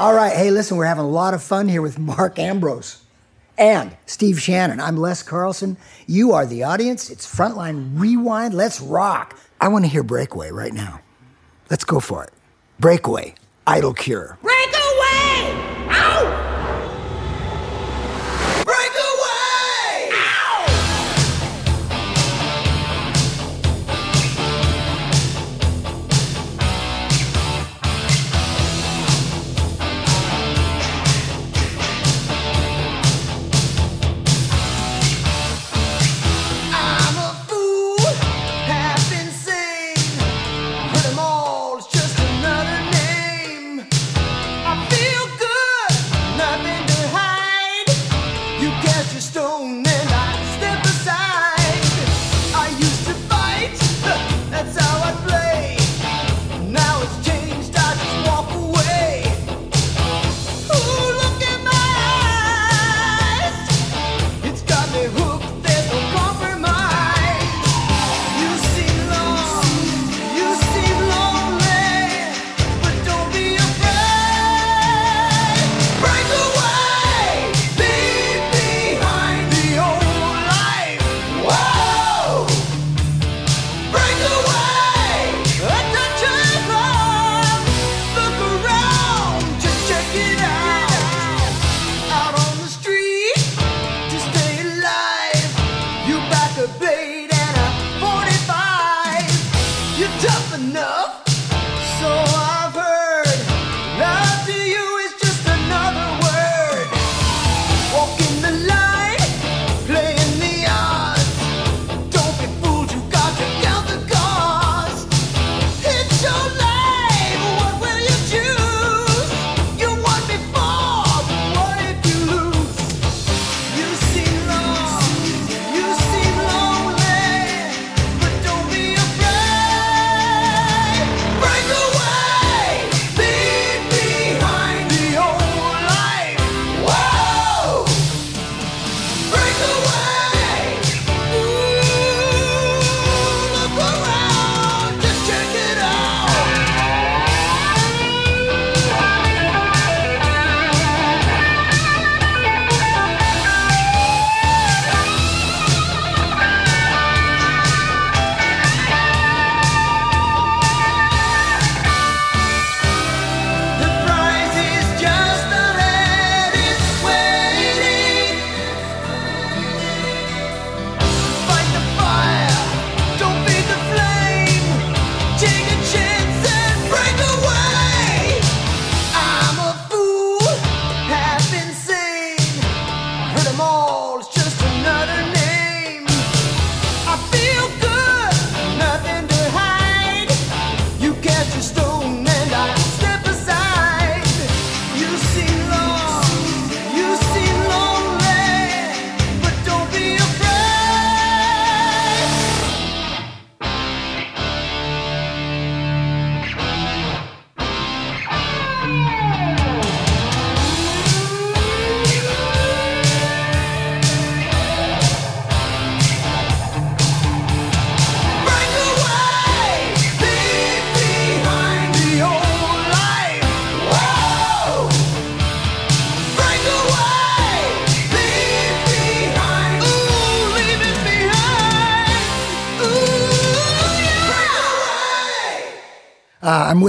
All right, hey, listen, we're having a lot of fun here with Mark Ambrose and Steve Shannon. I'm Les Carlsen. You are the audience. It's Frontline Rewind. Let's rock. I want to hear Breakaway right now. Let's go for it. Breakaway, Idle Cure. Break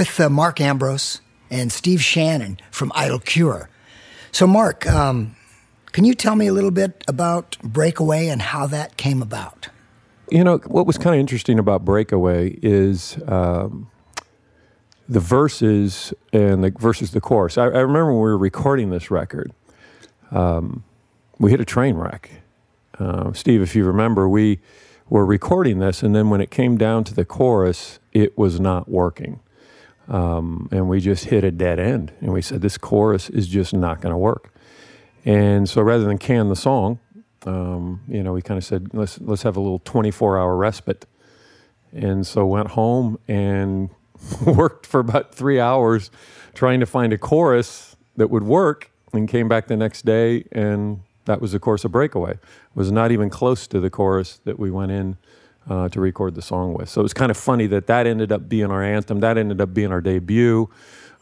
with uh, Mark Ambrose and Steve Shannon from Idle Cure. So, Mark, um, can you tell me a little bit about Breakaway and how that came about? You know, what was kind of interesting about Breakaway is um, the verses and the versus the chorus. I, I remember when we were recording this record, um, we hit a train wreck. Uh, Steve, if you remember, we were recording this, and then when it came down to the chorus, it was not working. Um, and we just hit a dead end. And we said, this chorus is just not going to work. And so rather than can the song, um, you know, we kind of said, let's, let's have a little 24 hour respite. And so went home and worked for about three hours trying to find a chorus that would work and came back the next day and that was the course of breakaway it was not even close to the chorus that we went in uh, to record the song with so it was kind of funny that that ended up being our anthem that ended up being our debut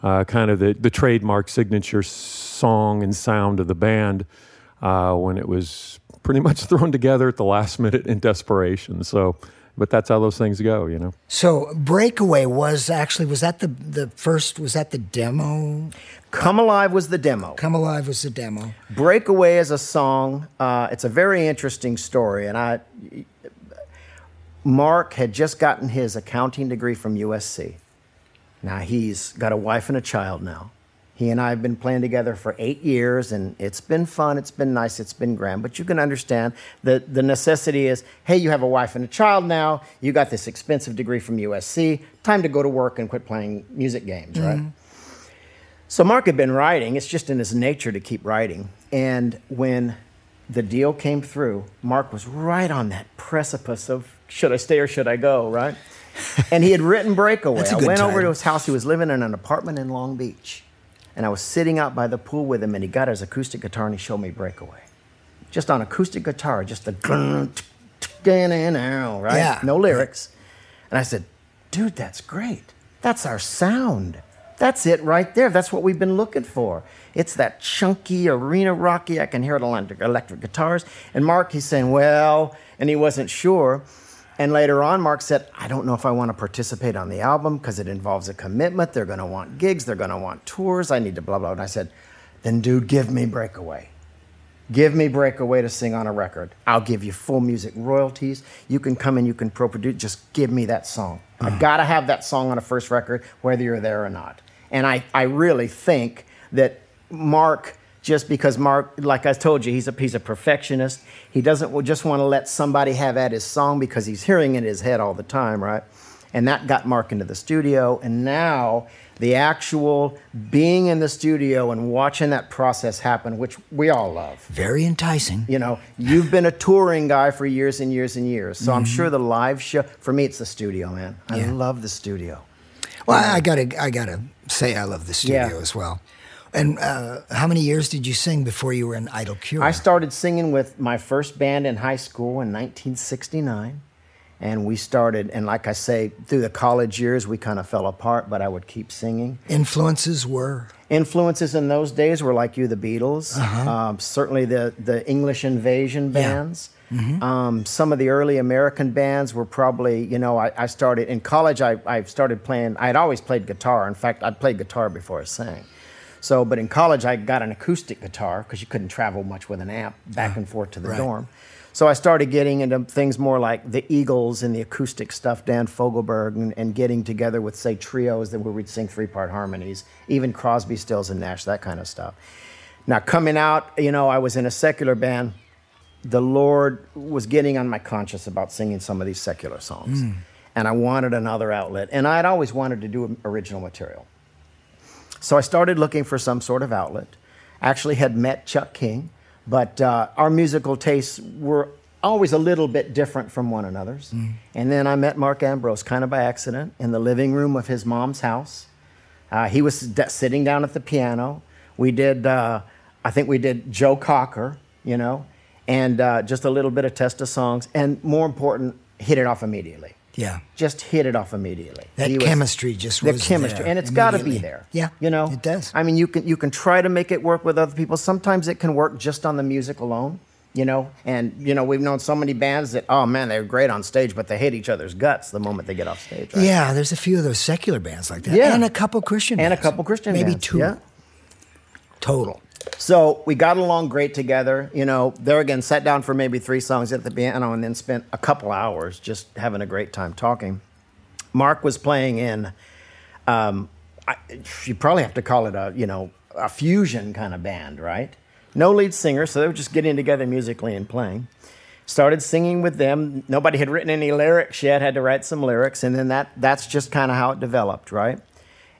uh, kind of the, the trademark signature song and sound of the band uh, when it was pretty much thrown together at the last minute in desperation. So, but that's how those things go, you know. So Breakaway was actually was that the the first was that the demo? Come Alive was the demo. Come Alive was the demo. Breakaway is a song. Uh, it's a very interesting story, and I. Mark had just gotten his accounting degree from USC. Now he's got a wife and a child now. He and I have been playing together for eight years, and it's been fun. It's been nice. It's been grand. But you can understand that the necessity is hey, you have a wife and a child now. You got this expensive degree from USC. Time to go to work and quit playing music games, right? Mm-hmm. So Mark had been writing. It's just in his nature to keep writing. And when the deal came through, Mark was right on that precipice of should I stay or should I go, right? and he had written Breakaway. I went over to his house. He was living in an apartment in Long Beach. And I was sitting out by the pool with him, and he got his acoustic guitar and he showed me Breakaway. Just on acoustic guitar, just a right? Yeah. No lyrics. And I said, dude, that's great. That's our sound. That's it right there. That's what we've been looking for. It's that chunky arena rocky. I can hear it on electric guitars. And Mark, he's saying, well, and he wasn't sure. And later on, Mark said, I don't know if I want to participate on the album because it involves a commitment. They're going to want gigs, they're going to want tours. I need to blah, blah. And I said, then, dude, give me Breakaway. Give me Breakaway to sing on a record. I'll give you full music royalties. You can come and you can pro produce. Just give me that song. I mm. gotta have that song on a first record, whether you're there or not. And I, I really think that Mark, just because Mark, like I told you, he's a, he's a perfectionist. He doesn't just want to let somebody have at his song because he's hearing it in his head all the time, right? And that got Mark into the studio. And now the actual being in the studio and watching that process happen, which we all love. Very enticing. You know, you've been a touring guy for years and years and years. So I'm sure the live show, for me, it's the studio, man. I Mm-hmm. Yeah. love the studio. Well, I, I gotta I gotta say I love the studio Yeah. as well. And uh, how many years did you sing before you were in Idle Cure? I started singing with my first band in high school in 1969. And we started, and like I say, through the college years, we kind of fell apart, but I would keep singing. Influences were Influences in those days were like you, the Beatles, um, certainly the, the English invasion Yeah. bands. Um, some of the early American bands were probably, you know, I, I started in college, I, I started playing, I had always played guitar. In fact, I played guitar before I sang. So, but in college, I got an acoustic guitar because you couldn't travel much with an amp back and forth to the right. dorm. So I started getting into things more like the Eagles and the acoustic stuff, Dan Fogelberg, and, and getting together with, say, trios that where we'd sing three part harmonies, even Crosby, Stills, and Nash, that kind of stuff. Now, coming out, you know, I was in a secular band. The Lord was getting on my conscience about singing some of these secular songs. Hmm. And I wanted another outlet. And I had always wanted to do original material. So I started looking for some sort of outlet. Actually, had met Chuck King, but uh, our musical tastes were always a little bit different from one another's. And then I met Mark Ambrose kind of by accident in the living room of his mom's house. Uh, he was d- sitting down at the piano. We did, uh, I think we did Joe Cocker, you know, and uh, just a little bit of Testa songs. And more important, hit it off immediately. Yeah. Just hit it off immediately. That was- chemistry just the was chemistry, and it's got to be there. Yeah, you know, it does. I mean, you can you can try to make it work with other people. Sometimes it can work just on the music alone. You know, and you know we've known so many bands that oh man they're great on stage, but they hate each other's guts the moment they get off stage. Right? Yeah, there's a few of those secular bands like that, Yeah. and a couple Christian and a couple Christian maybe bands, two Yeah. total. So we got along great together. You know, there again, sat down for maybe three songs at the piano and then spent a couple hours just having a great time talking. Mark was playing in, um, I, you probably have to call it a, you know, a fusion kind of band, right? No lead singer, so they were just getting together musically and playing. Started singing with them. Nobody had written any lyrics yet, had to write some lyrics, and then that, that's just kind of how it developed, right?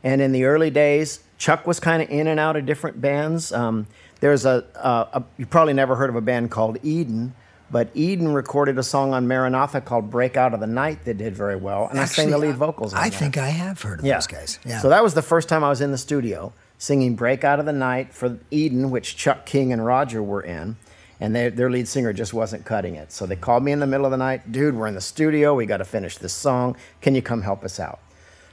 And in the early days, Chuck was kind of in and out of different bands. Um, there's a, a, a, you probably never heard of a band called Eden, but Eden recorded a song on Maranatha called Break Out of the Night that did very well. And I sang the Actually, lead vocals on that. I that. think I have heard of those guys. Yeah. So that was the first time I was in the studio singing Break Out of the Night for Eden, which Chuck King and Roger were in. And they, their lead singer just wasn't cutting it. So they called me in the middle of the night, dude, we're in the studio. We got to finish this song. Can you come help us out?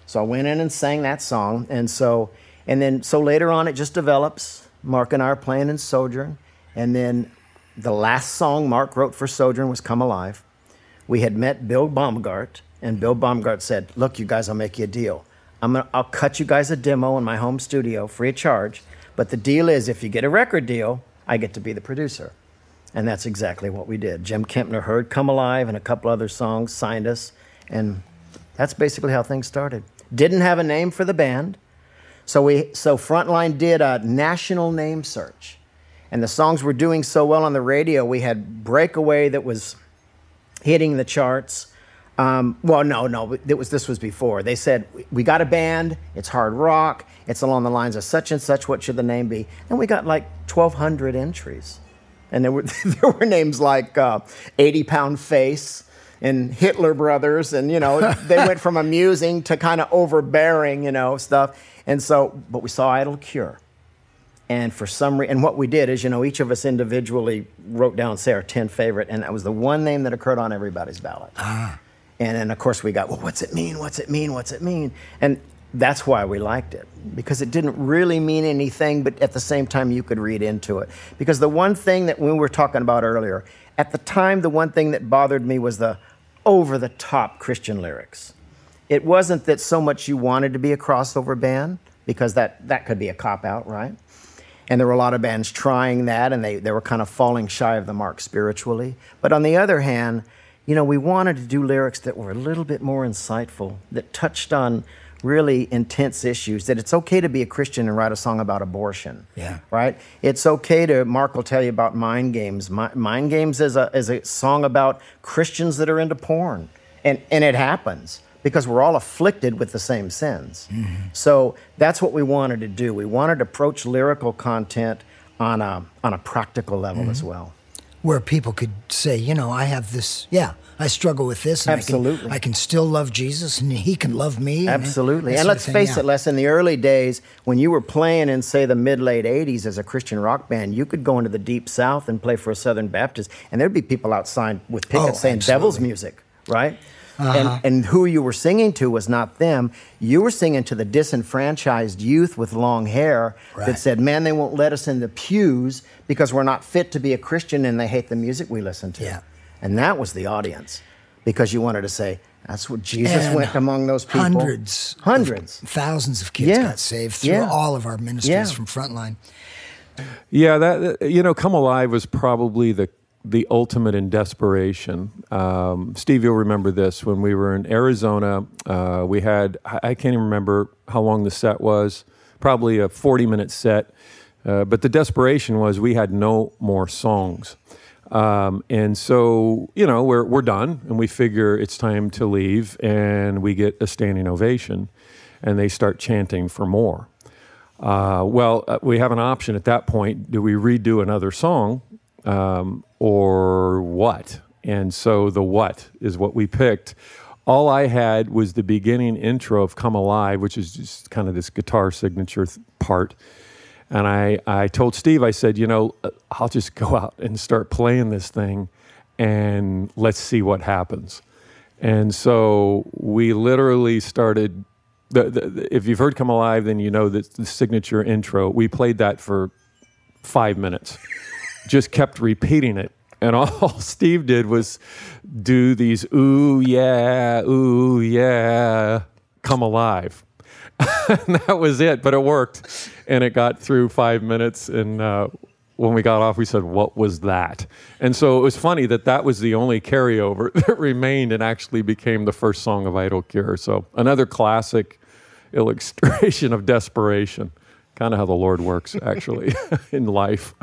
So I went in and sang that song. And so And then, so later on, it just develops. Mark and I are playing in Sojourn. And then the last song Mark wrote for Sojourn was Come Alive. We had met Bill Baumgart, and Bill Baumgart said, Look, you guys, I'll make you a deal. I'm gonna, I'll cut you guys a demo in my home studio free of charge. But the deal is, if you get a record deal, I get to be the producer. And that's exactly what we did. Jim Kempner heard Come Alive and a couple other songs, signed us, and that's basically how things started. Didn't have a name for the band. So we so Frontline did a national name search. And the songs were doing so well on the radio, we had Breakaway that was hitting the charts. Um, well, no, no, it was this was before. They said we got a band. It's hard rock. It's along the lines of such and such. What should the name be? And we got like 1,200 entries, and there were there were names like uh, 80 Pound Face and Hitler Brothers, and you know they went from amusing to kind of overbearing, you know, stuff. And so, but we saw Idle Cure. And for some reason, and what we did is, you know, each of us individually wrote down, say, our 10 favorite, and that was the one name that occurred on everybody's ballot. Ah. And then, of course, we got, well, what's it mean? What's it mean? What's it mean? And that's why we liked it, because it didn't really mean anything, but at the same time, you could read into it. Because the one thing that we were talking about earlier, at the time, the one thing that bothered me was the over the top Christian lyrics. It wasn't that so much you wanted to be a crossover band, because that, that could be a cop out, right? And there were a lot of bands trying that, and they, they were kind of falling shy of the mark spiritually. But on the other hand, you know, we wanted to do lyrics that were a little bit more insightful, that touched on really intense issues. That it's okay to be a Christian and write a song about abortion. Yeah. Right? It's okay to, Mark will tell you about Mind Games. Mind Games is a, is a song about Christians that are into porn. And, and it happens because we're all afflicted with the same sins. Mm-hmm. So that's what we wanted to do. We wanted to approach lyrical content on a, on a practical level as mm-hmm. well. Where people could say, you know, I have this, yeah, I struggle with this. And I can- I can, still love Jesus and he can love me. Absolutely. that And let's face yeah. it, Les, in the early days, when you were playing in, say, the mid late 80s as a Christian rock band, you could go into the deep south and play for a Southern Baptist, and there'd be people outside with pickets Oh, saying devil's music, right? And, uh-huh. and who you were singing to was not them. You were singing to the disenfranchised youth with long hair Right. that said, Man, they won't let us in the pews because we're not fit to be a Christian and they hate the music we listen to. Yeah. And that was the audience because you wanted to say, That's what Jesus And went among those people. Hundreds. of- Hundreds. thousands of kids Yeah. got saved through Yeah. all of our ministries Yeah. from Frontline. Yeah, that that- you know, "Come Alive" was probably the the ultimate in desperation. Um, Steve, you'll remember this when we were in Arizona. Uh, we had I can't even remember how long the set was. Probably a forty minute set. Uh, but the desperation was we had no more songs. Um, and so, you know, we're, we're done and we figure it's time to leave and we get a standing ovation and they start chanting for more. Uh, well, uh, we have an option at that point. Do we redo another song um, or what? And so the what is what we picked. All I had was the beginning intro of Come Alive, which is just kind of this guitar signature th- part. And I, I told Steve, I said, you know, uh, I'll just go out and start playing this thing and let's see what happens. And so we literally started. The, the, if you've heard Come Alive, then you know that the signature intro. We played that for five minutes, just kept repeating it. And all Steve did was do these ooh, yeah, ooh, yeah, come alive. that was it, but it worked. And it got through five minutes. And uh, when we got off, we said, What was that? And so it was funny that that was the only carryover that remained and actually became the first song of Idle Cure. So another classic illustration of desperation. Kind of how the Lord works, actually, in life.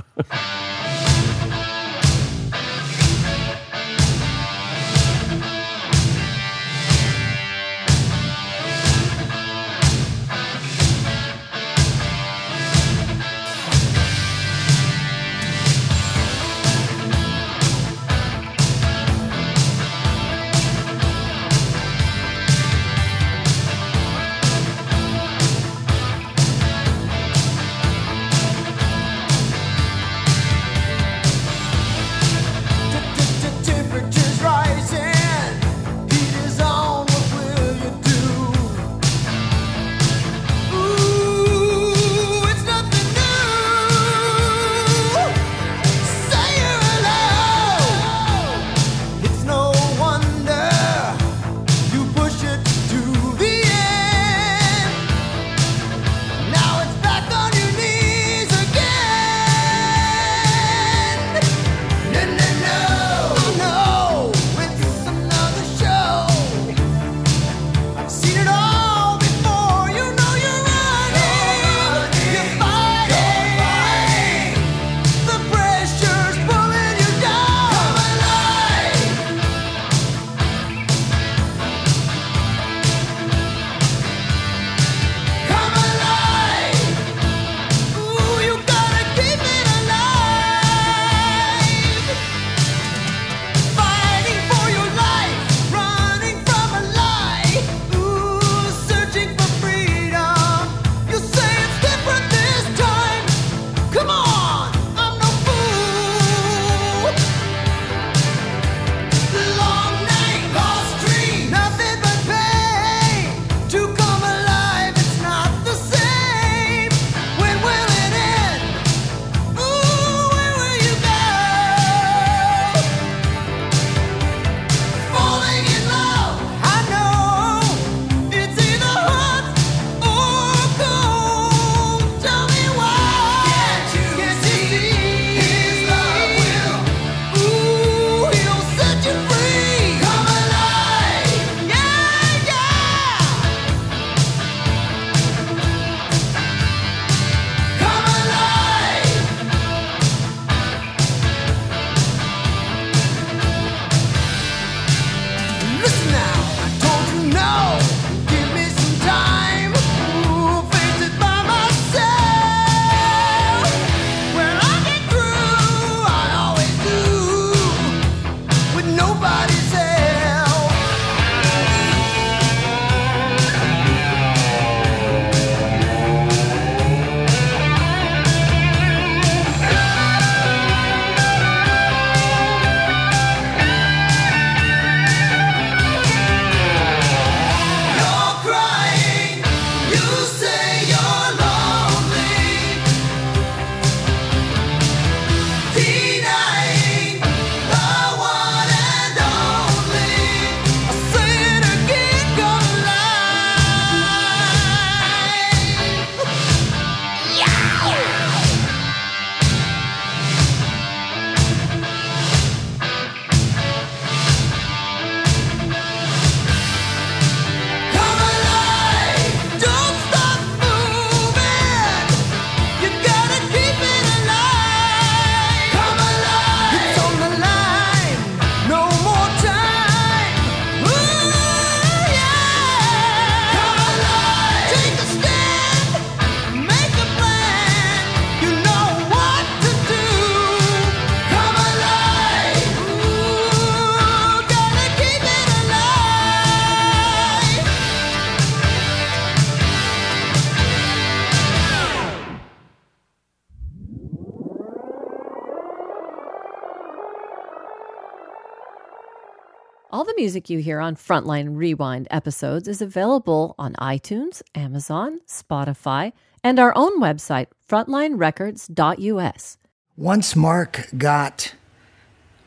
Music you hear on Frontline Rewind episodes is available on iTunes, Amazon, Spotify, and our own website, frontlinerecords.us. Once Mark got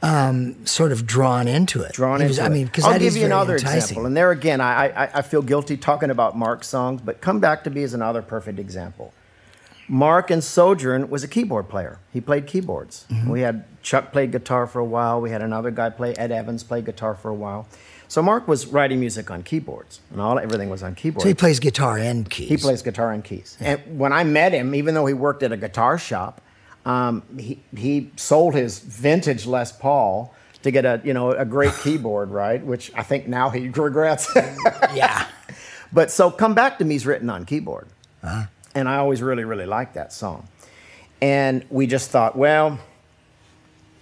um, sort of drawn into it, drawn he into was- it. I mean, because I'll that give is you another enticing. example, and there again, I, I I feel guilty talking about Mark's songs, but "Come Back to Me" is another perfect example. Mark and Sojourn was a keyboard player. He played keyboards. Mm-hmm. We had Chuck played guitar for a while. We had another guy play Ed Evans played guitar for a while. So Mark was writing music on keyboards, and all everything was on keyboards. So he plays guitar and keys. He plays guitar and keys. And when I met him, even though he worked at a guitar shop, um, he, he sold his vintage Les Paul to get a you know a great keyboard, right? Which I think now he regrets. Yeah. but so come back to me's written on keyboard, Uh-huh. And I always really really liked that song. And we just thought, well,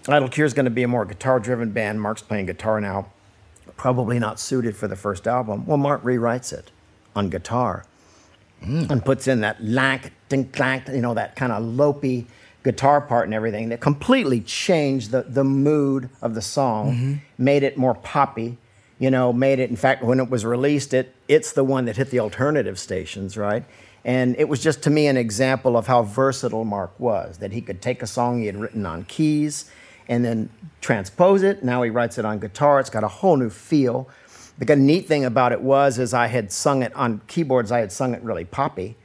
Idle Cure is going to be a more guitar driven band. Mark's playing guitar now, probably not suited for the first album. Well, Mark rewrites it on guitar mm. and puts in that lank, ding, clank, you know, that kind of lopey guitar part and everything that completely changed the, the mood of the song, mm-hmm. made it more poppy, you know, made it, in fact, when it was released, it, it's the one that hit the alternative stations, right? And it was just to me an example of how versatile Mark was, that he could take a song he had written on keys and then transpose it. Now he writes it on guitar. It's got a whole new feel. The neat thing about it was, is I had sung it on keyboards. I had sung it really poppy.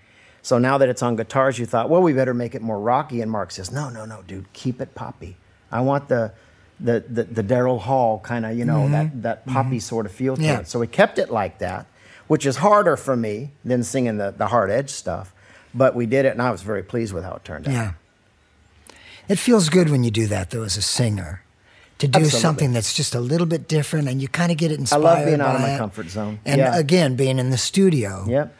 So now that it's on guitars, you thought, well, we better make it more rocky. And Mark says, no, no, no, dude, keep it poppy. I want the the the, the Daryl Hall kind of, you know, mm-hmm. that that poppy mm-hmm. sort of feel to Yeah. it. So we kept it like that, which is harder for me than singing the the hard edge stuff. But we did it, and I was very pleased with how it turned out. Yeah. It feels good when you do that, though, as a singer, to do Absolutely. something that's just a little bit different, and you kind of get it inspired. I love being out of my it. comfort zone. And Yeah. again, being in the studio Yep.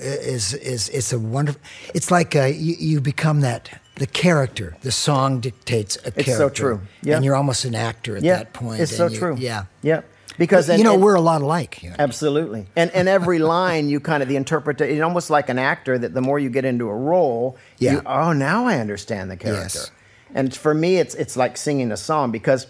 is is it's a wonderful. It's like uh, you, you become that the character. The song dictates a character. It's so true. Yeah. and you're almost an actor at Yeah. that point. It's so you- true. Yeah, Yep. Because you and- know and- we're a lot alike. you know. Absolutely. And and every line you kind of the interpretation it's almost like an actor that the more you get into a role, Yeah. you oh now I understand the character. Yes. And for me it's it's like singing a song because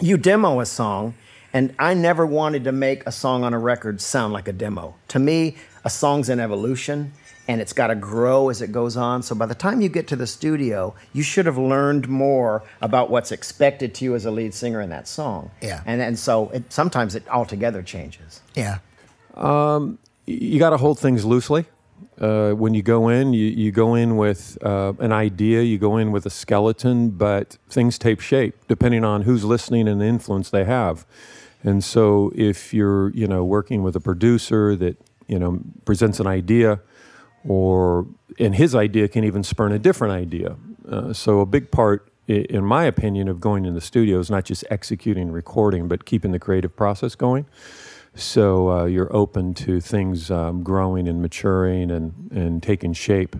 you demo a song and I never wanted to make a song on a record sound like a demo. To me, a song's an evolution and it's got to grow as it goes on. So by the time you get to the studio, you should have learned more about what's expected to you as a lead singer in that song. Yeah. And and so it, sometimes it altogether changes. Yeah, you got to hold things loosely. Uh, when you go in, you, you go in with uh, an idea, you go in with a skeleton, but things take shape depending on who's listening and the influence they have. And so, if you're you know working with a producer that you know presents an idea, or and his idea can even spurn a different idea. Uh, so, a big part, in my opinion, of going in the studio is not just executing, recording, but keeping the creative process going. So uh, you're open to things um, growing and maturing and, and taking shape,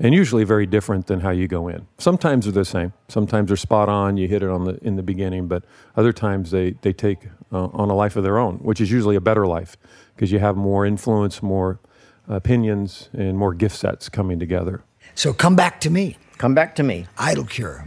and usually very different than how you go in. Sometimes they're the same. Sometimes they're spot on. You hit it on the in the beginning, but other times they they take uh, on a life of their own, which is usually a better life because you have more influence, more opinions, and more gift sets coming together. so come back to me, Come back to me. Idle Cure.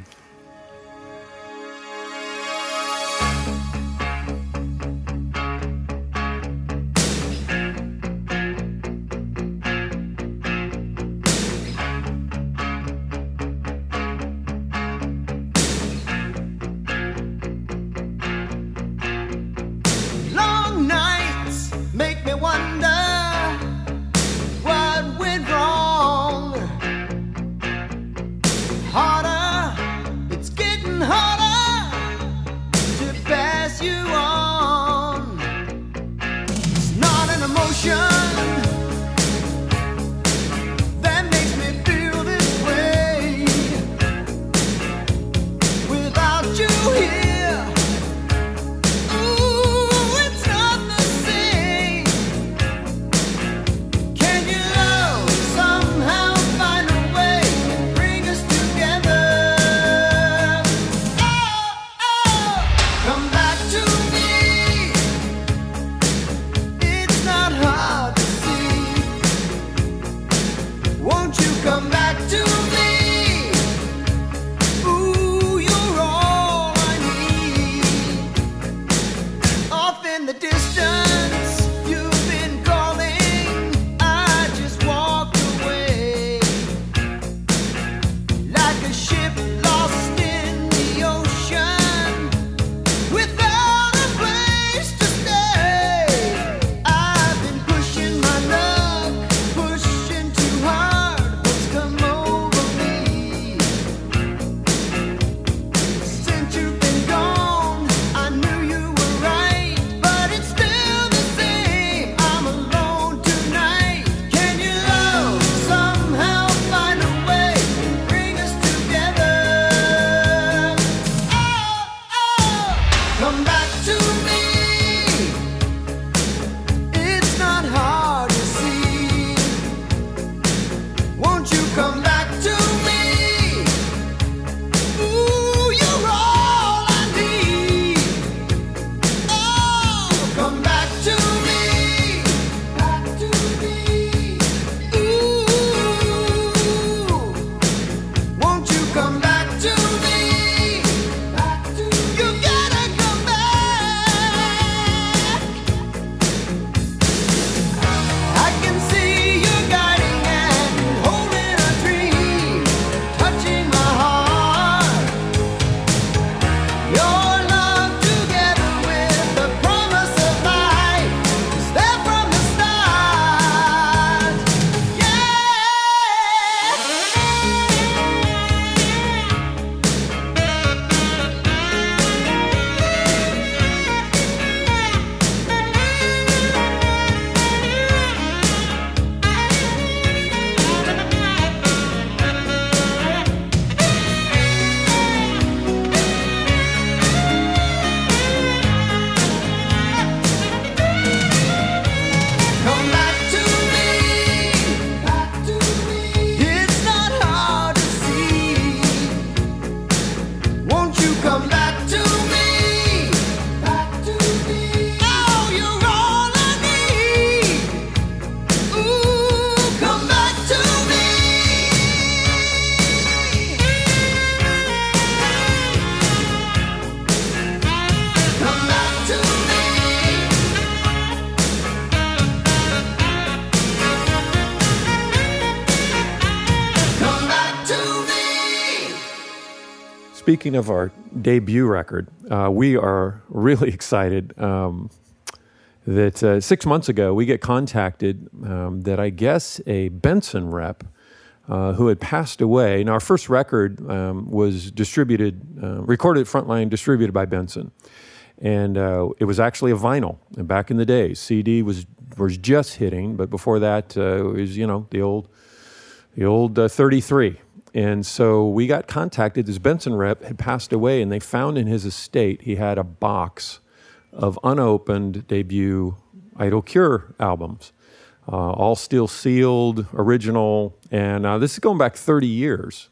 emotion. Speaking of our debut record, uh, we are really excited um, that uh, six months ago we get contacted um, that I guess a Benson rep uh, who had passed away. And our first record um, was distributed, uh, recorded Frontline, distributed by Benson. And uh, it was actually a vinyl. And back in the day, CD was was just hitting, but before that, uh, it was you know the old the old uh, 33. And so we got contacted. This Benson rep had passed away, and they found in his estate he had a box of unopened debut Idle Cure albums, uh, all still sealed, original. And uh, this is going back 30 years.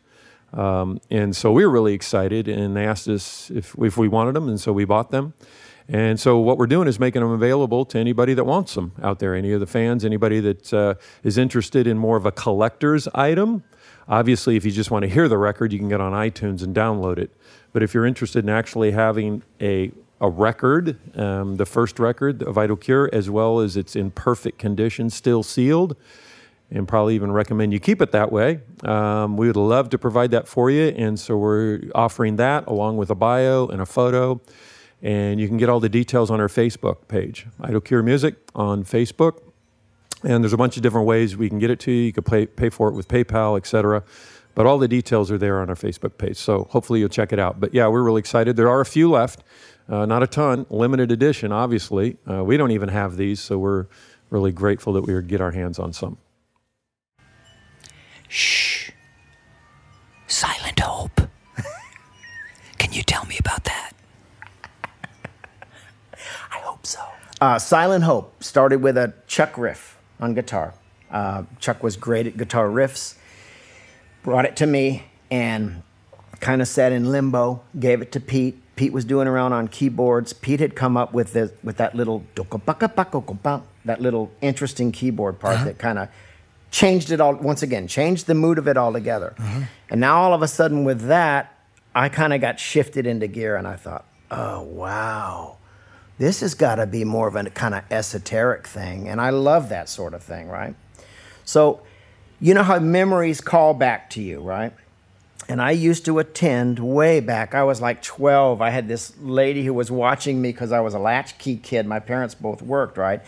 Um, and so we were really excited, and they asked us if, if we wanted them, and so we bought them. And so what we're doing is making them available to anybody that wants them out there, any of the fans, anybody that uh, is interested in more of a collector's item. Obviously, if you just want to hear the record, you can get on iTunes and download it. But if you're interested in actually having a a record, um, the first record of Idle Cure, as well as it's in perfect condition, still sealed, and probably even recommend you keep it that way. Um, we would love to provide that for you, and so we're offering that along with a bio and a photo. And you can get all the details on our Facebook page, Idle Cure Music on Facebook. And there's a bunch of different ways we can get it to you. You can pay, pay for it with PayPal, etc. But all the details are there on our Facebook page. So hopefully you'll check it out. But yeah, we're really excited. There are a few left, uh, not a ton, limited edition, obviously. Uh, we don't even have these, so we're really grateful that we would get our hands on some. Shh. Silent Hope. Can you tell me about that? I hope so. Uh, Silent Hope started with a Chuck riff on guitar. Uh, Chuck was great at guitar riffs. Brought it to me and kind of sat in limbo. Gave it to Pete. Pete was doing around on keyboards. Pete had come up with the, with that little that little interesting keyboard part that kind of changed it all once again. Changed the mood of it altogether. And now all of a sudden with that, I kind of got shifted into gear, and I thought, oh wow this has got to be more of a kind of esoteric thing. And I love that sort of thing, right? So, you know how memories call back to you, right? And I used to attend way back. I was like 12. I had this lady who was watching me because I was a latchkey kid. My parents both worked, right?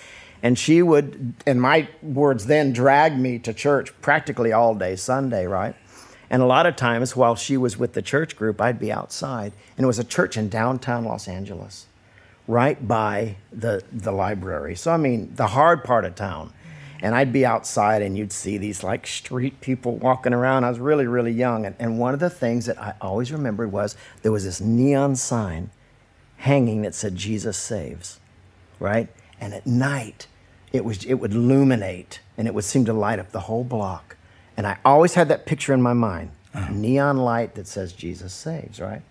And she would, in my words then, drag me to church practically all day Sunday, right? And a lot of times while she was with the church group, I'd be outside. And it was a church in downtown Los Angeles right by the, the library. So, I mean, the hard part of town. And I'd be outside and you'd see these like street people walking around. I was really, really young. And, and one of the things that I always remembered was there was this neon sign hanging that said, Jesus saves, right? And at night, it, was, it would illuminate and it would seem to light up the whole block. And I always had that picture in my mind uh-huh. neon light that says, Jesus saves, right?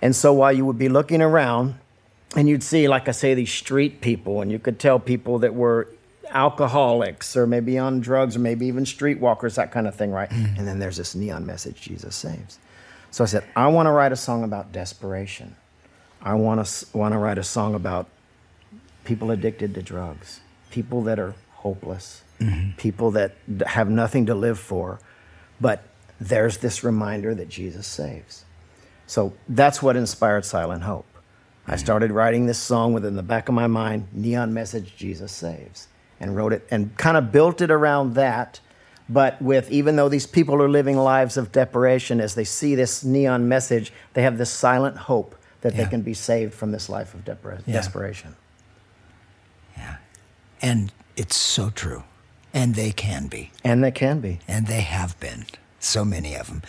And so while you would be looking around, and you'd see, like I say, these street people, and you could tell people that were alcoholics or maybe on drugs or maybe even streetwalkers, that kind of thing, right? Mm. And then there's this neon message Jesus saves. So I said, I want to write a song about desperation. I want to want to write a song about people addicted to drugs, people that are hopeless, mm-hmm. people that have nothing to live for, but there's this reminder that Jesus saves. So that's what inspired Silent Hope. I started writing this song within the back of my mind, Neon Message Jesus Saves, and wrote it and kind of built it around that. But with even though these people are living lives of desperation, as they see this neon message, they have this silent hope that Yeah. they can be saved from this life of depra- Yeah. desperation. And it's so true. And they can be. And they can be. And they have been. So many of them.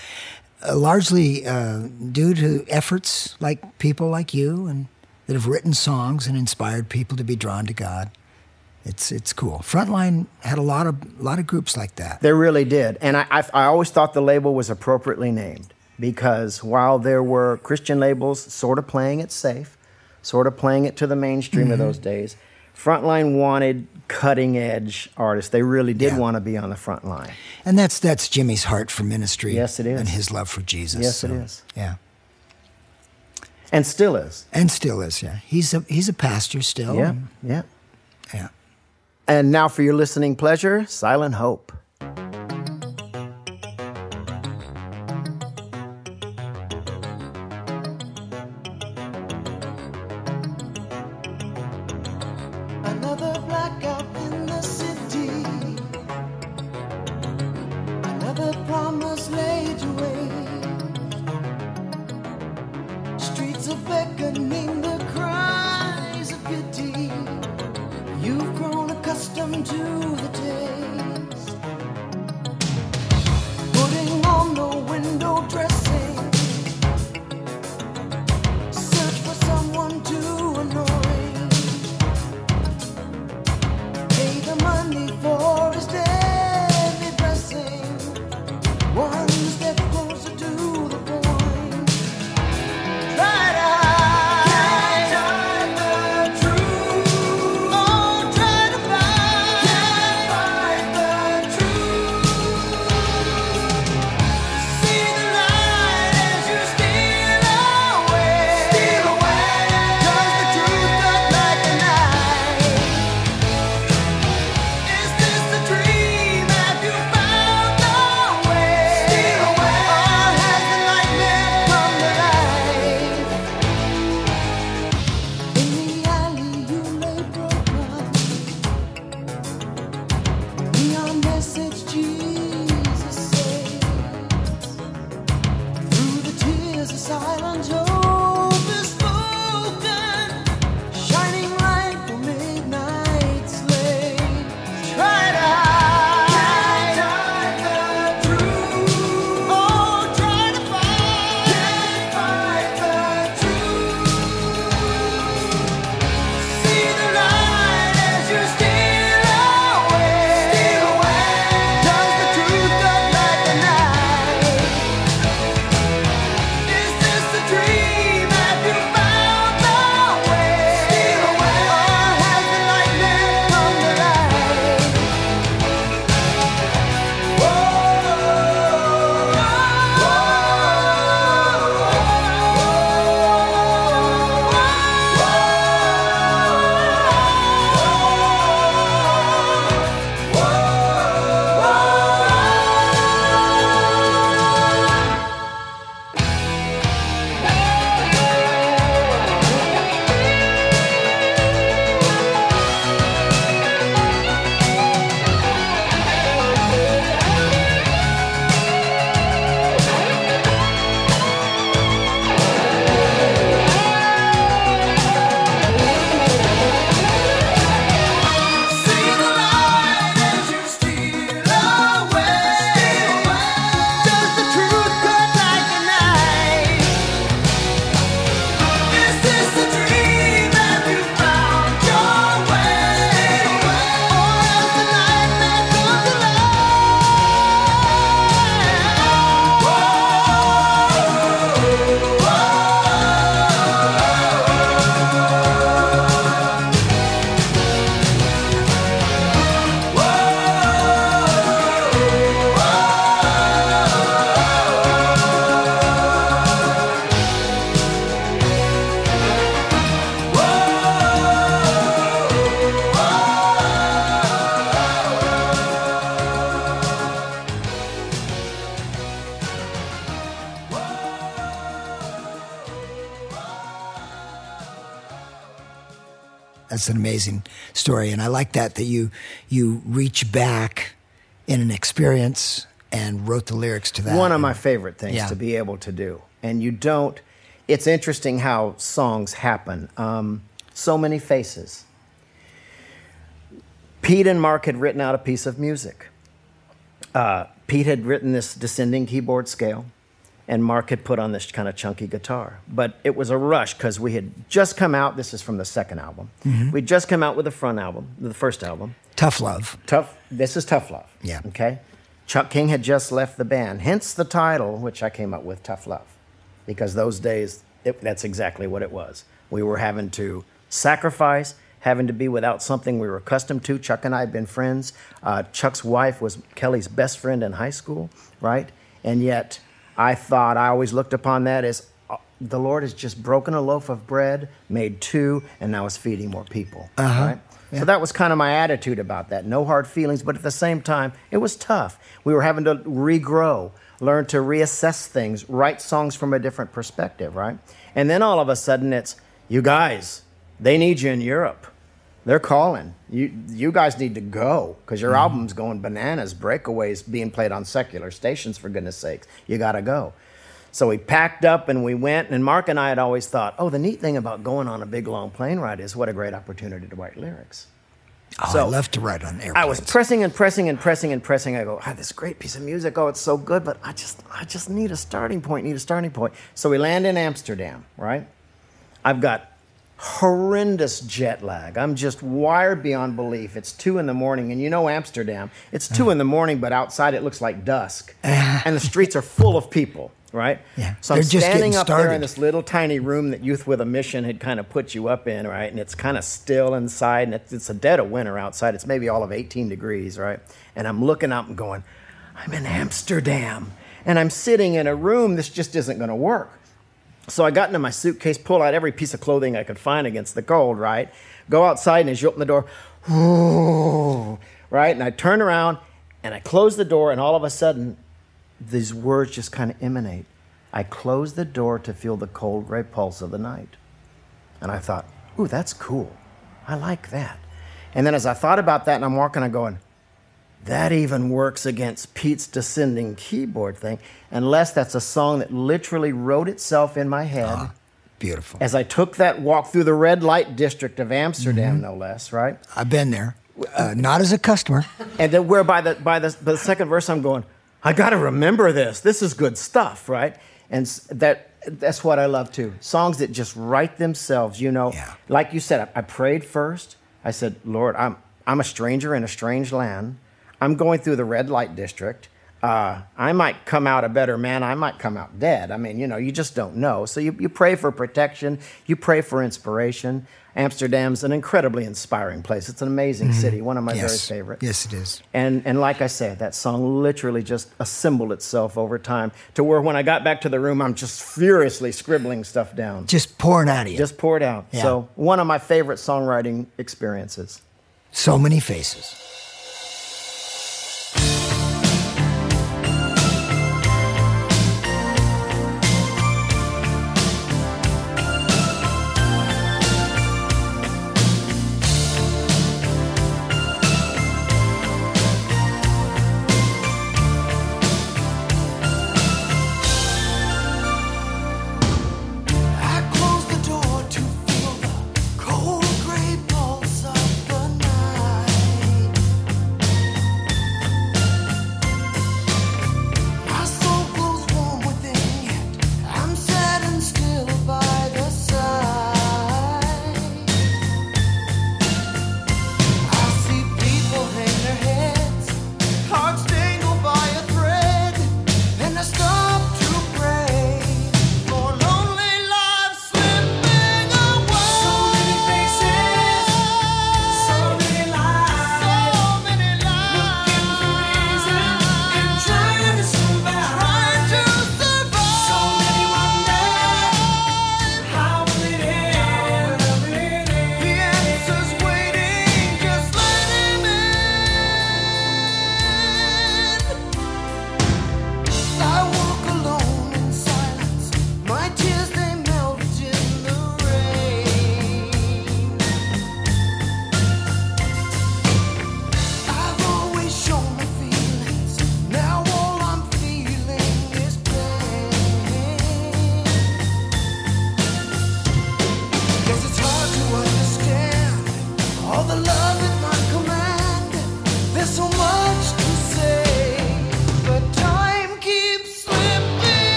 Uh, largely uh, due to efforts like people like you and that have written songs and inspired people to be drawn to God. It's, it's cool. Frontline had a lot of, lot of groups like that. They really did. And I, I, I always thought the label was appropriately named because while there were Christian labels sort of playing it safe, sort of playing it to the mainstream of those days, Frontline wanted cutting edge artists. They really did Yeah. want to be on the front line. And that's, that's Jimmy's heart for ministry. Yes, it is. And his love for Jesus. Yes, it So, is. Yeah. And still is. And still is, yeah. He's a, he's a pastor still. Yeah, yeah. yeah. And now for your listening pleasure, Silent Hope. That's an amazing story, and I like that that you you reach back in an experience and wrote the lyrics to that. One of my favorite things Yeah. to be able to do. And you don't, it's interesting how songs happen. Um, so many faces. Pete and Mark had written out a piece of music. Uh, Pete had written this descending keyboard scale, and Mark had put on this kind of chunky guitar. But it was a rush because we had just come out. This is from the second album. Mm-hmm. We'd just come out with the front album, the first album. Tough Love. Tough. This is Tough Love. Yeah. Okay. Chuck King had just left the band, hence the title, which I came up with, Tough Love, because those days it, that's exactly what it was. We were having to sacrifice, having to be without something we were accustomed to. Chuck and I had been friends. Uh, Chuck's wife was Kelly's best friend in high school, right? And yet, I thought I always looked upon that as uh, the Lord has just broken a loaf of bread, made two, and now is feeding more people. Right? So that was kind of my attitude about that. No hard feelings, but at the same time, it was tough. We were having to regrow, learn to reassess things, write songs from a different perspective, right? And then all of a sudden it's, you guys, they need you in Europe. They're calling. You you guys need to go because your album's going bananas. Breakaways being played on secular stations for goodness sakes. You got to go. So we packed up and we went. And Mark and I had always thought, oh, the neat thing about going on a big long plane ride is what a great opportunity to write lyrics. Oh, So- I love to write on airplanes. I was pressing and pressing and pressing and pressing. I go, ah, this great piece of music. Oh, it's so good, but I just, I just need a starting point. Need a starting point. So we land in Amsterdam, right? I've got horrendous jet lag. I'm just wired beyond belief. It's two in the morning, and you know Amsterdam. It's two in the morning, but outside it looks like dusk, and the streets are full of people. Right. Yeah, So I'm they're standing up there in this little tiny room that Youth with a Mission had kind of put you up in, right? And it's kind of still inside, and it's, it's a dead of winter outside. It's maybe all of 18 degrees, right? And I'm looking up and going, I'm in Amsterdam, and I'm sitting in a room. This just isn't going to work. So I got into my suitcase, pulled out every piece of clothing I could find against the cold, right? Go outside, and as you open the door, right? And I turn around and I close the door, and all of a sudden, these words just kind of emanate. I close the door to feel the cold gray pulse of the night. And I thought, ooh, that's cool. I like that. And then as I thought about that and I'm walking, I'm going, that even works against Pete's descending keyboard thing, unless that's a song that literally wrote itself in my head Beautiful. as I took that walk through the red light district of Amsterdam, no less, right? I've been there. Uh, not as a customer. And then where by the by the, by the second verse I'm going, I got to remember this. This is good stuff, right? And that that's what I love too. Songs that just write themselves, you know. Yeah. Like you said, I, I prayed first. I said, Lord, I'm I'm a stranger in a strange land. I'm going through the red light district. Uh, I might come out a better man. I might come out dead. I mean, you know, you just don't know. So you, you pray for protection. You pray for inspiration. Amsterdam's an incredibly inspiring place. It's an amazing city, one of my Mm-hmm. yes. very favorites. Yes, it is. And, and like I said, that song literally just assembled itself over time to where when I got back to the room, I'm just furiously scribbling stuff down. Just pouring out of you. Just poured out. Yeah. So, one of my favorite songwriting experiences. so many faces.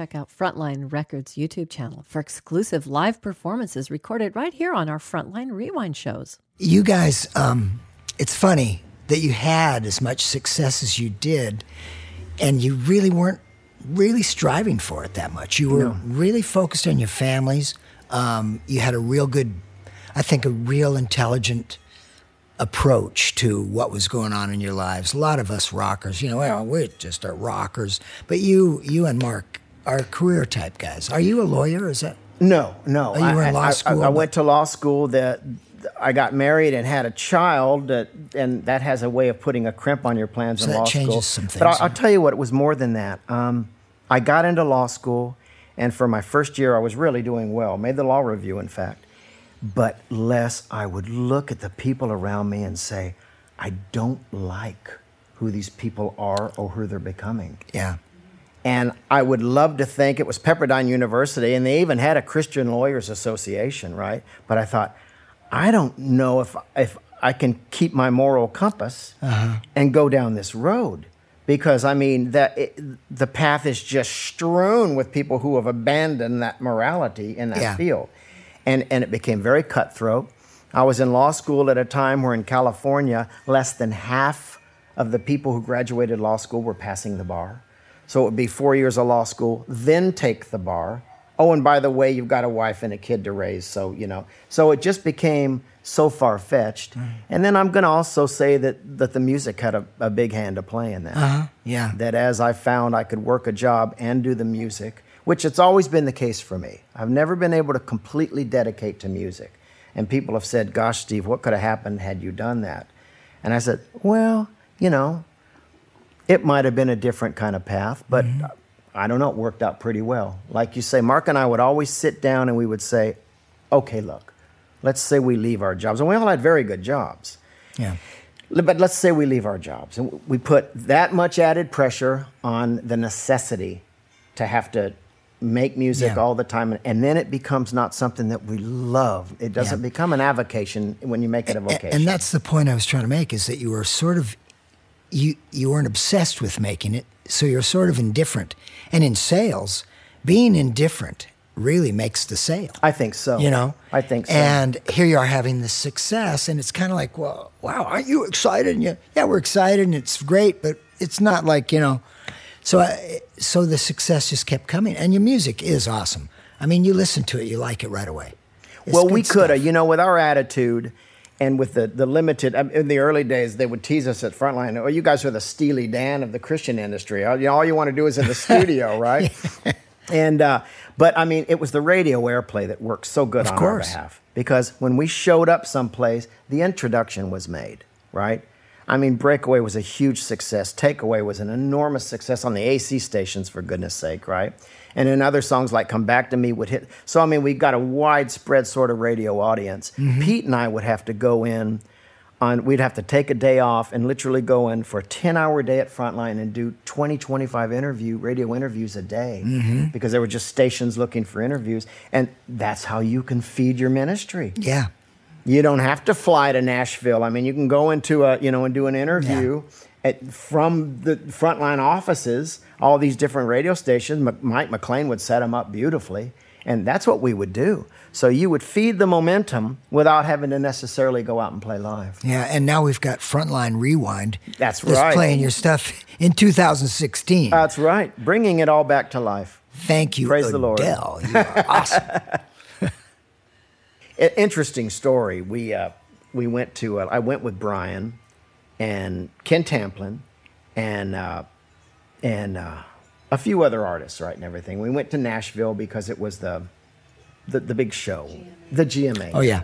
Check out Frontline Records YouTube channel for exclusive live performances recorded right here on our Frontline Rewind shows. You guys, um, it's funny that you had as much success as you did, and you really weren't really striving for it that much. You were really focused on your families. Um, you had a real good, I think, a real intelligent approach to what was going on in your lives. A lot of us rockers, you know, well, we're just are rockers, but you, you and Mark are career type guys. Are you a lawyer? Is that? No, no. Oh, you were in law I- I- school, I, but- went to law school. That I got married and had a child, that, and that has a way of putting a crimp on your plans So in that law changes school. some But I'll, I'll tell you what, it was more than that. Um, I got into law school, and for my first year, I was really doing well. Made the law review, in fact. But Les, I would look at the people around me and say, I don't like who these people are or who they're becoming. Yeah. And I would love to think it was Pepperdine University, and they even had a Christian Lawyers Association, right? But I thought, I don't know if, if I can keep my moral compass uh-huh. and go down this road. Because, I mean, that it, the path is just strewn with people who have abandoned that morality in that Yeah. field. And, and it became very cutthroat. I was in law school at a time where in California, less than half of the people who graduated law school were passing the bar. So it would be four years of law school, then take the bar. Oh, and by the way, you've got a wife and a kid to raise. So, you know, so it just became so far fetched. And then I'm going to also say that, that the music had a, a big hand to play in that. Uh-huh. Yeah. That as I found I could work a job and do the music, which it's always been the case for me. I've never been able to completely dedicate to music. And people have said, Gosh, Steve, what could have happened had you done that? And I said, Well, you know, it might have been a different kind of path, but mm-hmm. I don't know, it worked out pretty well. Like you say, Mark and I would always sit down and we would say, Okay, look, let's say we leave our jobs. And we all had very good jobs. Yeah. But let's say we leave our jobs and we put that much added pressure on the necessity to have to make music Yeah. all the time. And then it becomes not something that we love. It doesn't Yeah. become an avocation when you make it a A- vocation. And that's the point I was trying to make is that you were sort of you you weren't obsessed with making it, so you're sort of indifferent. And in sales, being indifferent really makes the sale. I think so. You know? I think so. And here you are having this success, and it's kind of like, well, wow, aren't you excited? And you, yeah, we're excited, and it's great, but it's not like, you know. So, I, so the success just kept coming, and your music is awesome. I mean, you listen to it, you like it right away. It's well, we could have, you know, with our attitude and with the, the limited, um, in the early days, they would tease us at Frontline. Oh, you guys are the Steely Dan of the Christian industry. All you, know, all you want to do is in the studio, right? And, uh, but I mean, it was the radio airplay that worked so good Of on course. our behalf because when we showed up someplace, the introduction was made, right? I mean, Breakaway was a huge success. Takeaway was an enormous success on the AC stations, for goodness sake, right? And then other songs like Come Back to Me would hit. So, I mean, we got a widespread sort of radio audience. Mm-hmm. Pete and I would have to go in on, we'd have to take a day off and literally go in for a 10 hour day at Frontline and do 20, 25 interview, radio interviews a day mm-hmm. because there were just stations looking for interviews. And that's how you can feed your ministry. Yeah. You don't have to fly to Nashville. I mean, you can go into a, you know, and do an interview at, from the frontline offices, all these different radio stations. M- Mike McLean would set them up beautifully. And that's what we would do. So you would feed the momentum without having to necessarily go out and play live. Yeah, and now we've got Frontline Rewind. That's right. playing your stuff in 2016. That's right. Bringing it all back to life. Thank you, praise the Lord. You are awesome. Interesting story. We uh, we went to uh, I went with Brian and Ken Tamplin and uh, and uh, a few other artists, right, and everything. We went to Nashville because it was the the, the big show, the GMA. oh yeah,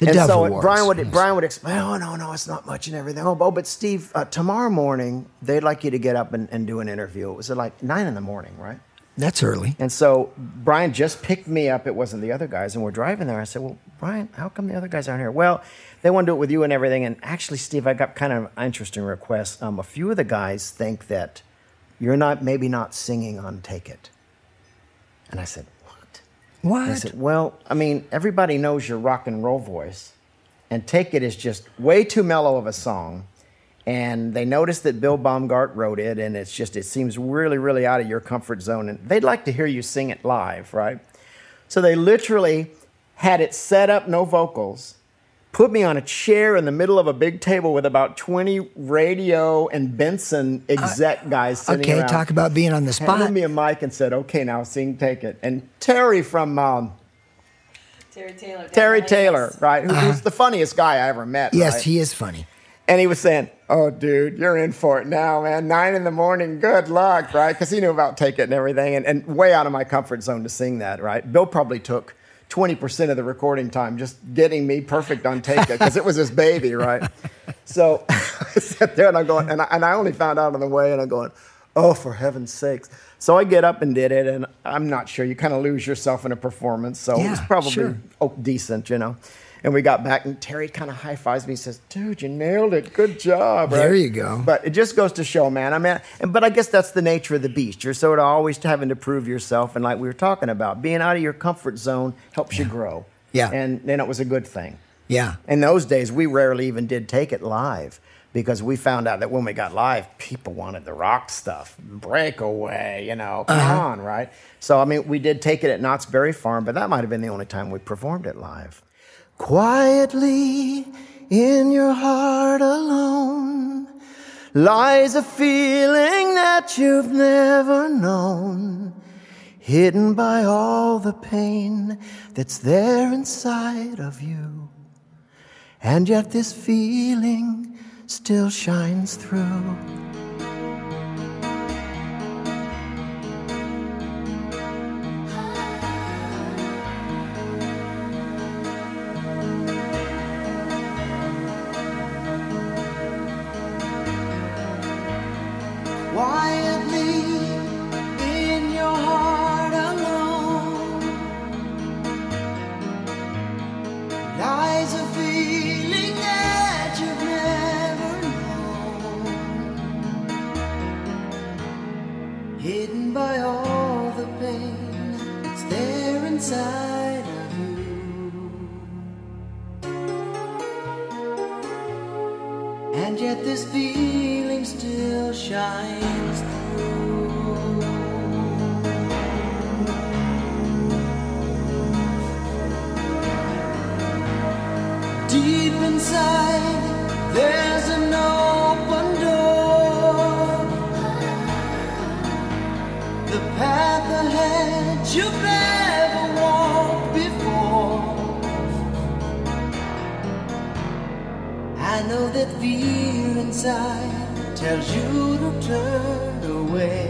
the and Dove so Awards. Brian would Yes. Brian would explain, oh no no it's not much and everything. Oh, oh but Steve, uh, tomorrow morning they'd like you to get up and, and do an interview. It was at like nine in the morning, right? That's early. And so Brian just picked me up. It wasn't the other guys, and we're driving there. I said, "Well, Brian, how come the other guys aren't here?" Well, they want to do it with you and everything. And actually, Steve, I got kind of an interesting request. Um, a few of the guys think that you're not maybe not singing on "Take It," and I said, "What?" What? I said, "Well, I mean, everybody knows your rock and roll voice, and "Take It" is just way too mellow of a song." and they noticed that Bill Baumgart wrote it, and it's just it seems really, really out of your comfort zone, and they'd like to hear you sing it live, right? So they literally had it set up, no vocals, put me on a chair in the middle of a big table with about 20 radio and Benson exec guys sitting there. Okay, around. talk about being on the spot. Handed me a mic and said, "Okay, now sing, take it." And Terry from um, Terry Taylor. Terry Taylor, right, who, who's the funniest guy I ever met. Uh-huh. Yes, right? he is funny. And he was saying, "Oh, dude, you're in for it now, man. Nine in the morning, good luck, right?" Because he knew about take it and everything, and, and way out of my comfort zone to sing that, right? Bill probably took twenty percent of the recording time just getting me perfect on take it because it was his baby, right? So I sat there and I'm going, and I, and I only found out on the way, and I'm going, "Oh, for heaven's sakes!" So I get up and did it, and I'm not sure. You kind of lose yourself in a performance, so it was probably sure. oh, decent, you know. And we got back, and Terry kind of high fives me. He says, "Dude, you nailed it. Good job." There you go. But it just goes to show, man. I mean, and, but I guess that's the nature of the beast. You're sort of always having to prove yourself, and like we were talking about, being out of your comfort zone helps you grow. Yeah. and then it was a good thing. Yeah. In those days, we rarely even did take it live because we found out that when we got live, people wanted the rock stuff, breakaway, you know, come Uh-huh. on, right? So, I mean, we did take it at Knott's Berry Farm, but that might have been the only time we performed it live. Quietly in your heart alone lies a feeling that you've never known, hidden by all the pain that's there inside of you. And yet this feeling still shines through. I know that fear inside tells you to turn away.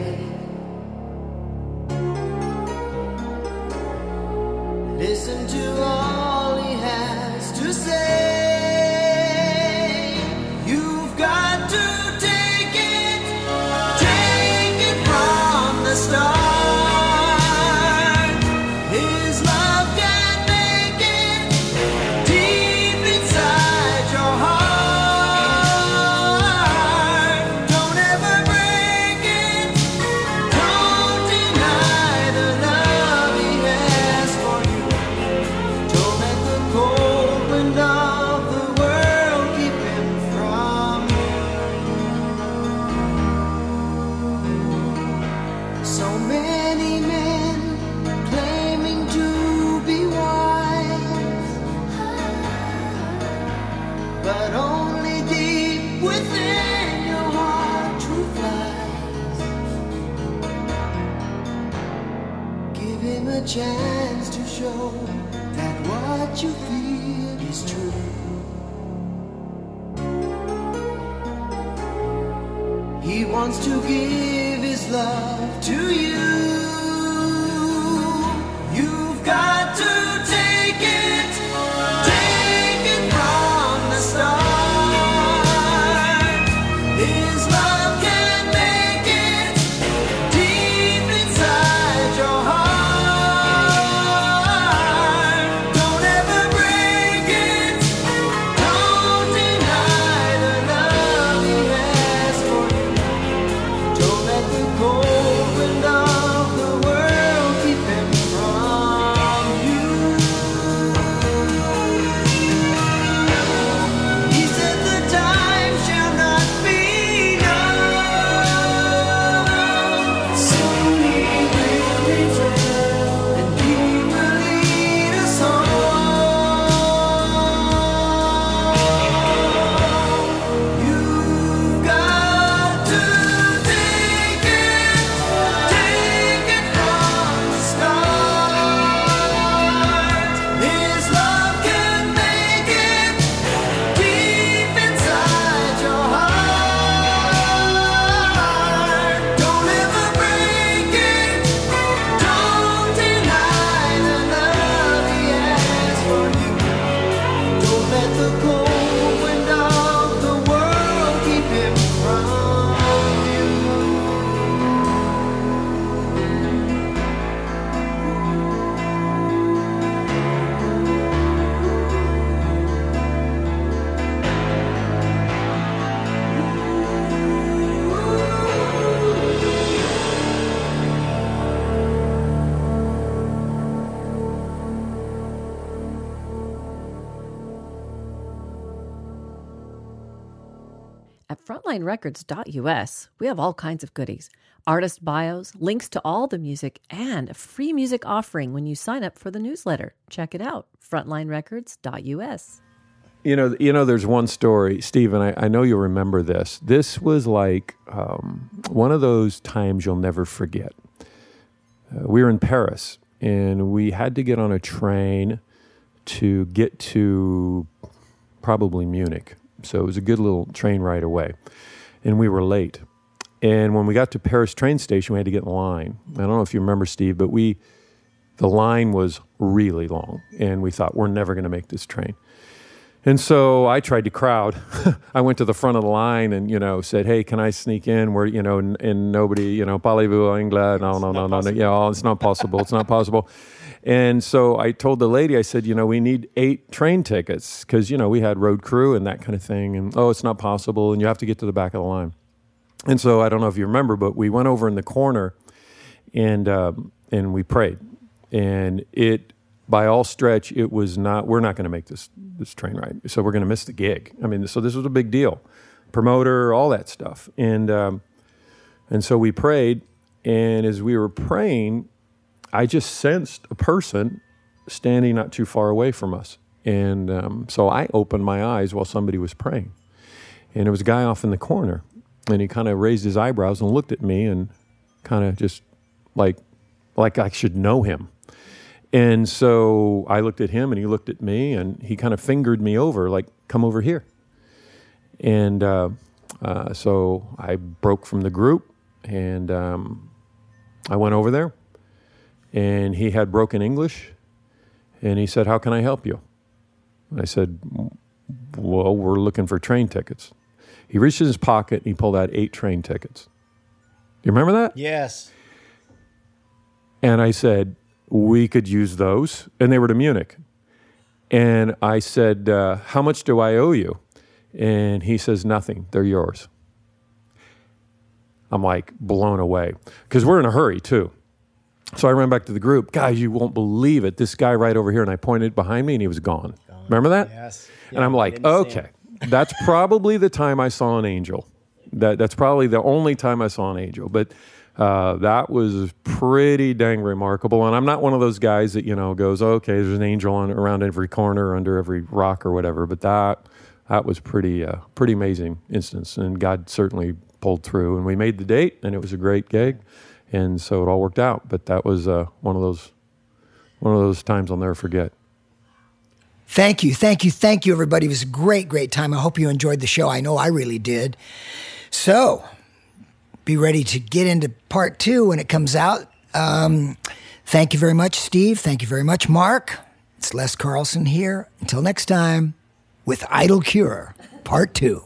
frontlinerecords.us, we have all kinds of goodies artist bios, links to all the music, and a free music offering when you sign up for the newsletter. Check it out, frontlinerecords.us. You know, you know. There's one story, Stephen. I, I know you'll remember this. This was like um, one of those times you'll never forget. Uh, we were in Paris, and we had to get on a train to get to probably Munich. So it was a good little train ride away, and we were late. And when we got to Paris train station, we had to get in line. I don't know if you remember, Steve, but we the line was really long, and we thought we're never going to make this train. And so I tried to crowd. I went to the front of the line and you know said, "Hey, can I sneak in?" Where you know, and, and nobody, you know, parlez-vous anglais? No, no, no, no, no. Yeah, oh, it's not possible. It's not possible. And so I told the lady, I said, you know, we need eight train tickets because you know we had road crew and that kind of thing. And oh, it's not possible, and you have to get to the back of the line. And so I don't know if you remember, but we went over in the corner and um, and we prayed, and it by all stretch it was not. We're not going to make this this train ride, so we're going to miss the gig. I mean, so this was a big deal, promoter, all that stuff, and um, and so we prayed, and as we were praying, I just sensed a person standing not too far away from us, and um, so I opened my eyes while somebody was praying, and it was a guy off in the corner, and he kind of raised his eyebrows and looked at me and kind of just like like I should know him. And so I looked at him and he looked at me and he kind of fingered me over, like, come over here. And uh, uh, so I broke from the group and um, I went over there. And he had broken English. And he said, How can I help you? I said, Well, we're looking for train tickets. He reached in his pocket and he pulled out eight train tickets. You remember that? Yes. And I said, we could use those. And they were to Munich. And I said, uh, how much do I owe you? And he says, nothing. They're yours. I'm like blown away because we're in a hurry too. So I ran back to the group. Guys, you won't believe it. This guy right over here, and I pointed behind me, and he was gone. Remember that? Yes. and I'm like, okay, that's probably the time I saw an angel. That that's probably the only time I saw an angel. But uh, that was pretty dang remarkable. And I'm not one of those guys that you know goes, okay, there's an angel on, around every corner, under every rock or whatever. But that that was pretty uh, pretty amazing instance, and God certainly pulled through. And we made the date, and it was a great gig, and so it all worked out. But that was uh, one of those one of those times I'll never forget. Thank you, thank you, thank you, everybody. It was a great, great time. I hope you enjoyed the show. I know I really did. So, be ready to get into part two when it comes out. Um, thank you very much, Steve. Thank you very much, Mark. It's Les Carlsen here. Until next time, with Idle Cure, part two.